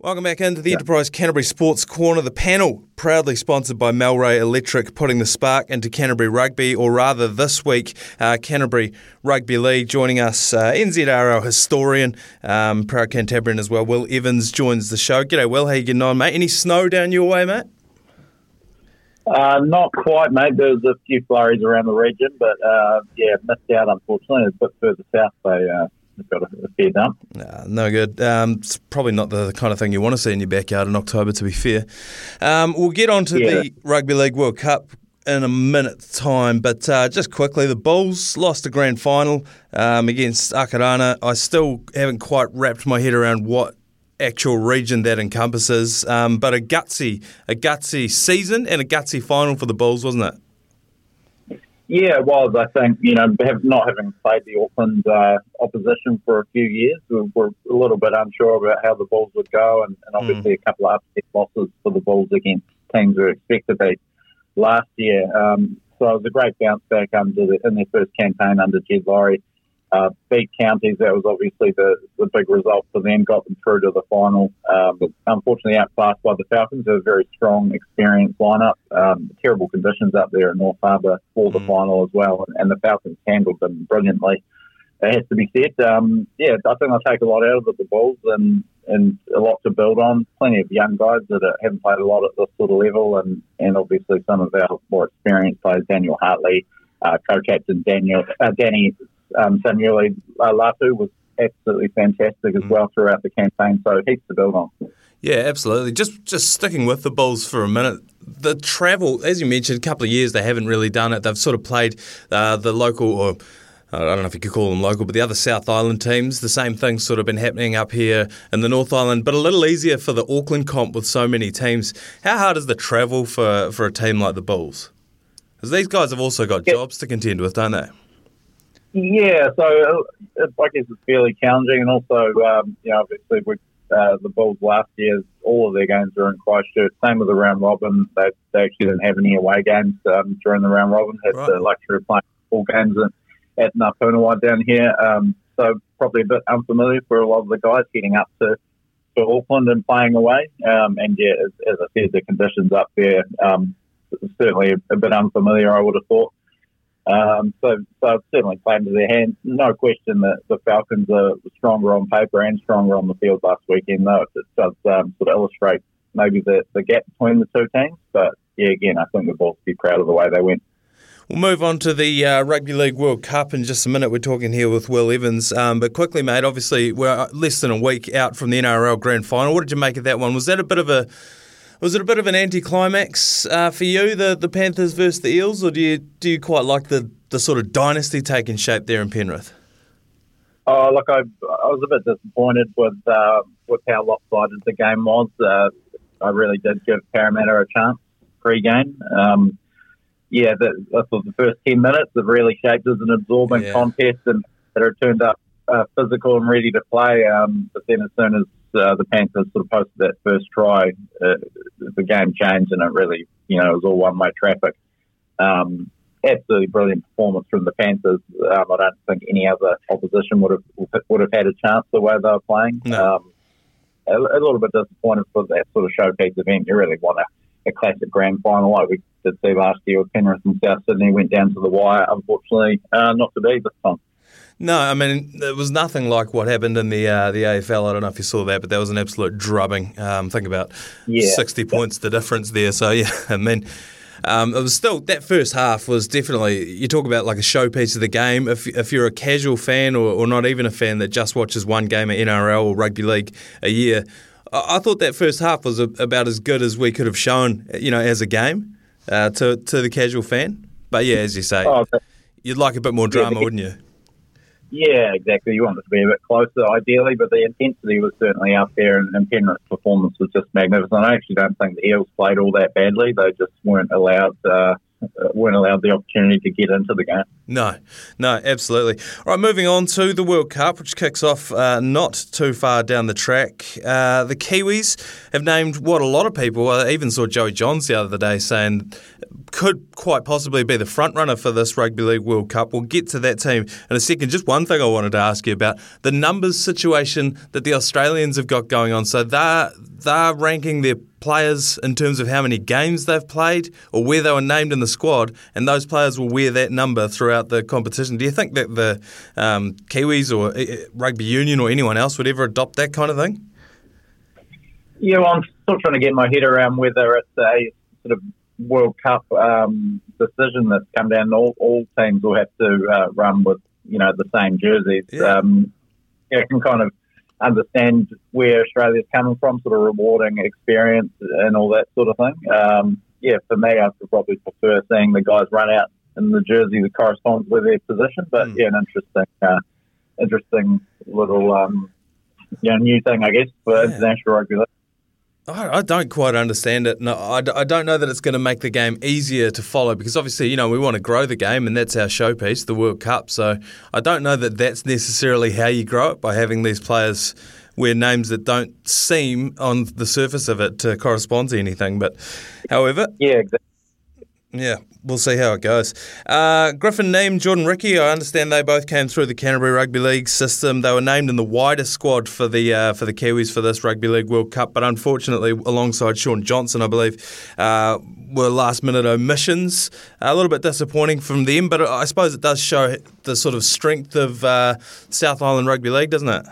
Welcome back into the Enterprise Canterbury Sports Corner. The panel, proudly sponsored by Melray Electric, putting the spark into Canterbury Rugby, or rather this week, uh, Canterbury Rugby League. Joining us, uh, NZRL historian, um, proud Cantabrian as well, Will Evans joins the show. G'day, Will. How you getting on, mate? Any snow down your way, mate? Uh, not quite, mate. There was a few flurries around the region, but uh, yeah, missed out unfortunately. It's a bit further south, they uh, got a, a fair dump. Nah, no good. Um, it's probably not the kind of thing you want to see in your backyard in October, to be fair. Um, we'll get on to Yeah. the Rugby League World Cup in a minute's time, but uh, just quickly, the Bulls lost the grand final um, against Akarana. I still haven't quite wrapped my head around what actual region that encompasses, um, but a gutsy, a gutsy season and a gutsy final for the Bulls, wasn't it? Yeah, it was. I think you know, have, not having played the Auckland uh, opposition for a few years, we were a little bit unsure about how the Bulls would go, and, and obviously a couple of upset losses for the Bulls against teams we were expected to beat last year. Um, so it was a great bounce back under the, in their first campaign under Jed Laurie. Uh, beat counties, that was obviously the, the big result for them, got them through to the final. Um, unfortunately, outclassed by the Falcons, a very strong, experienced lineup. Um, terrible conditions up there in North Harbour for the final as well, and, and the Falcons handled them brilliantly. It has to be said. Um, yeah, I think I'll take a lot out of it, the Bulls, and, and a lot to build on. Plenty of young guys that uh, haven't played a lot at this sort of level, and, and obviously some of our more experienced players, Daniel Hartley, uh, co-captain Daniel, uh, Danny um, Samueli uh, Latu was absolutely fantastic as well throughout the campaign. So heaps to build on. Yeah, absolutely. Just just sticking with the Bulls for a minute. The travel, as you mentioned, a couple of years they haven't really done it. They've sort of played uh, the local, or I don't know if you could call them local, but the other South Island teams. The same thing's sort of been happening up here in the North Island, but a little easier for the Auckland comp with so many teams. How hard is the travel for, for a team like the Bulls? Because these guys have also got Yeah. jobs to contend with, don't they? Yeah, so uh, I guess it's fairly challenging, and also, um, you know, obviously with uh, the Bulls last year, all of their games were in Christchurch. Same with the round robin; they, they actually didn't have any away games um, during the round robin. Had the Right. luxury of playing full games at, at Ngā Puna Wai down here. Um, so probably a bit unfamiliar for a lot of the guys heading up to, to Auckland and playing away. Um, and yeah, as, as I said, the conditions up there um, certainly a, a bit unfamiliar. I would have thought. Um, so, so it's certainly played into their hands. No question that the Falcons are stronger on paper and stronger on the field last weekend, though. It does um, sort of illustrate maybe the, the gap between the two teams. But yeah, again, I think the Bulls be proud of the way they went. We'll move on to the uh, Rugby League World Cup in just a minute. We're talking here with Will Evans. Um, but quickly, mate, obviously we're less than a week out from the NRL Grand Final. What did you make of that one? Was that a bit of a was it a bit of an anticlimax uh, for you, the, the Panthers versus the Eels, or do you do you quite like the, the sort of dynasty taking shape there in Penrith? Oh, look, I, I was a bit disappointed with uh, with how lopsided the game was. Uh, I really did give Parramatta a chance pre-game. Um, yeah, that, that was the first 10 minutes. It really shaped as an absorbent Yeah. contest and that it turned up uh, physical and ready to play. Um, but then as soon as uh, the Panthers sort of posted that first try, uh, the game changed and it really, you know, it was all one-way traffic. Um, absolutely brilliant performance from the Panthers. Um, I don't think any other opposition would have would have had a chance the way they were playing. No. Um, a, a little bit disappointed for that sort of showcase event. You really want a, a classic grand final like we did see last year with Penrith and South Sydney. Went down to the wire, unfortunately, uh, not to be this time. No, I mean it was nothing like what happened in the uh, the AFL. I don't know if you saw that, but that was an absolute drubbing. Um, think about Yeah. sixty points the difference there. So yeah, I mean. Um, it was still that first half was definitely you talk about like a showpiece of the game. If if you're a casual fan or, or not even a fan that just watches one game of NRL or rugby league a year, I, I thought that first half was a, about as good as we could have shown, you know, as a game uh, to to the casual fan. But yeah, as you say, Oh, you'd like a bit more drama, Yeah, wouldn't you? Yeah, exactly. You want it to be a bit closer, ideally, but the intensity was certainly up there, and, and Penrith's performance was just magnificent. I actually don't think the Eels played all that badly. They just weren't allowed uh, weren't allowed the opportunity to get into the game. No, no, absolutely. All right, moving on to the World Cup, which kicks off uh, not too far down the track. Uh, the Kiwis have named what a lot of people, I even saw Joey Johns the other day saying could quite possibly be the front runner for this Rugby League World Cup. We'll get to that team in a second. Just one thing I wanted to ask you about the numbers situation that the Australians have got going on. So they're, they're ranking their players in terms of how many games they've played or where they were named in the squad, and those players will wear that number throughout the competition. Do you think that the um, Kiwis or uh, Rugby Union or anyone else would ever adopt that kind of thing? Yeah, well, I'm still trying to get my head around whether it's a sort of World Cup um, decision that's come down. All, all teams will have to uh, run with you know the same jerseys. Yeah. Um, yeah, I can kind of understand where Australia's coming from, sort of rewarding experience and all that sort of thing. Um, yeah, for me, I would probably prefer seeing the guys run out in the jersey that corresponds with their position. But Mm. yeah, an interesting, uh, interesting little um, you know, new thing, I guess, for Yeah. international rugby. I don't quite understand it. No, I don't know that it's going to make the game easier to follow because obviously, you know, we want to grow the game and that's our showpiece, the World Cup. So I don't know that that's necessarily how you grow it by having these players wear names that don't seem on the surface of it to correspond to anything. But however, Yeah, exactly. Yeah, we'll see how it goes. Uh, Griffin Neame Jordan Riki. I understand they both came through the Canterbury Rugby League system. They were named in the wider squad for the uh, for the Kiwis for this Rugby League World Cup, but unfortunately, alongside Shaun Johnson, I believe, uh, were last minute omissions. A little bit disappointing from them, but I suppose it does show the sort of strength of uh, South Island Rugby League, doesn't it?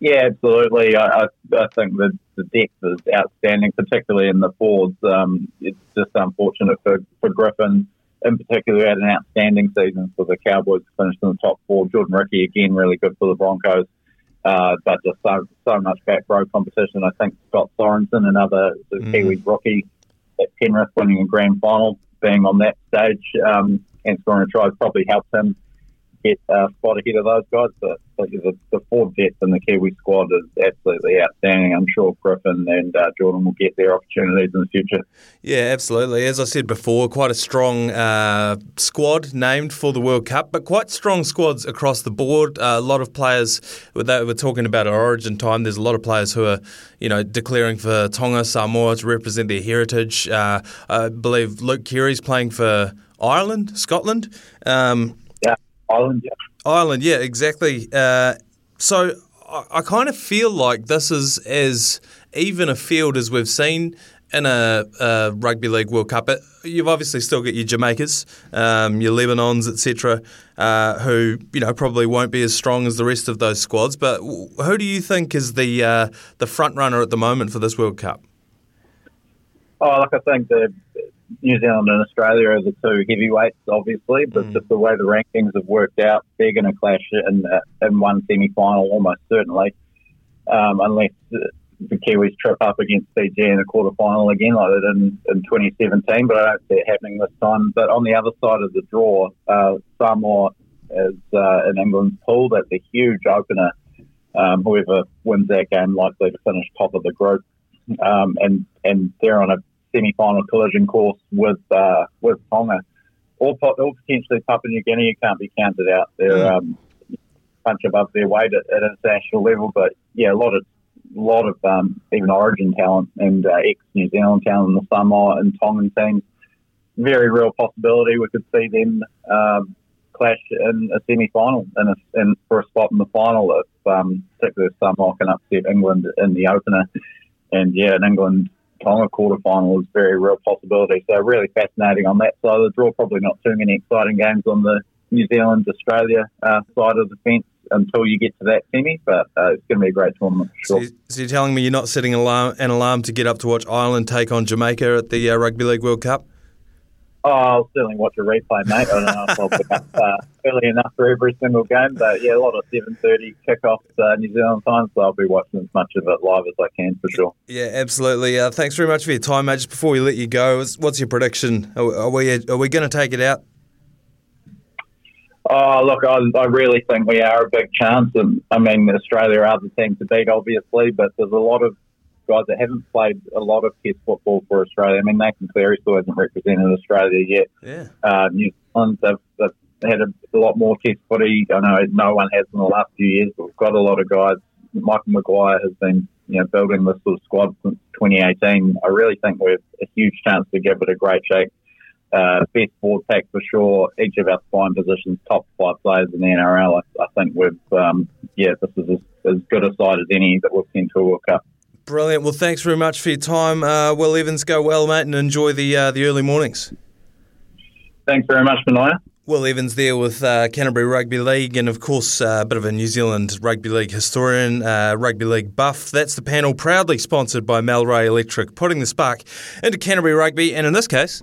Yeah, absolutely. I, I, I think the, the depth is outstanding, particularly in the forwards. Um, it's just unfortunate for, for Griffin, in particular, had an outstanding season for the Cowboys, finished in the top four. Jordan Riki, again, really good for the Broncos. Uh, but just so, so much back row competition. I think Scott Sorensen, another the Mm. Kiwi rookie at Penrith, winning a grand final, being on that stage um, and scoring a try, probably helped him get uh, spot ahead of those guys. But, but the, the forward depth in the Kiwi squad is absolutely outstanding. I'm sure Griffin and uh, Jordan will get their opportunities in the future. Yeah, absolutely. As I said before, quite a strong uh, squad named for the World Cup, but quite strong squads across the board. Uh, a lot of players, that we're talking about at Origin time, there's a lot of players who are, you know, declaring for Tonga, Samoa to represent their heritage. Uh, I believe Luke Keary's playing for Ireland, Scotland. Um, Ireland, yeah. Ireland, yeah, exactly. Uh, so I, I kind of feel like this is as even a field as we've seen in a, a rugby league World Cup. You've obviously still got your Jamaicas, um, your Lebanons, etc., uh, who you know probably won't be as strong as the rest of those squads. But who do you think is the uh, the front runner at the moment for this World Cup? Oh, like I think the New Zealand and Australia are the two heavyweights, obviously, but Mm. just the way the rankings have worked out, they're going to clash in uh, in one semi final almost certainly, um, unless the, the Kiwis trip up against Fiji in the quarter final again, like they did in, in 2017. But I don't see it happening this time. But on the other side of the draw, uh, Samoa is uh, in England's pool. That's a huge opener. Um, whoever wins that game likely to finish top of the group um, and and they're on a semi-final collision course with uh, with Tonga, or, po- or potentially Papua New Guinea. can't be counted out. They're um, punch above their weight at, at international level, but yeah, a lot of lot of um, even Origin talent and uh, ex New Zealand talent in the Samoa and Tongan teams. Very real possibility we could see them um, clash in a semi-final and, a, and for a spot in the final if um, particularly if Samoa can upset England in the opener. And yeah, in England Tonga quarter final is a very real possibility. So really fascinating on that side of the draw. Probably not too many exciting games on the New Zealand Australia uh, side of the fence until you get to that semi. But uh, it's going to be a great tournament for So, sure. you- so you're telling me you're not setting an alarm, an alarm to get up to watch Ireland take on Jamaica at the uh, Rugby League World Cup? Oh, I'll certainly watch a replay, mate. I don't know if I'll be up uh, early enough for every single game, but yeah, a lot of seven thirty kickoffs uh, New Zealand time, so I'll be watching as much of it live as I can for sure. Yeah, absolutely. Uh, thanks very much for your time, mate. Just before we let you go, what's your prediction? Are, are we are we going to take it out? Oh, look, I, I really think we are a big chance, and I mean Australia are the team to beat, obviously, but there's a lot of guys that haven't played a lot of Test football for Australia. I mean, Nathan Cleary still hasn't represented Australia yet. Yeah. Uh, New Zealand have, have had a, a, lot more Test footy. I know no one has in the last few years, but we've got a lot of guys. Michael Maguire has been, you know, building this sort of squad since 2018. I really think we have a huge chance to give it a great shake. Uh, best board pack for sure. Each of our spine positions, top five players in the NRL. I, I think we've, um, yeah, this is as, as, good a side as any that we've seen to a World Cup. Brilliant. Well, thanks very much for your time. Uh, Will Evans, go well, mate, and enjoy the uh, the early mornings. Thanks very much, Manaia. Will Evans there with uh, Canterbury Rugby League, and of course, uh, a bit of a New Zealand Rugby League historian, uh, Rugby League buff. That's the panel proudly sponsored by Melray Electric, putting the spark into Canterbury Rugby, and in this case,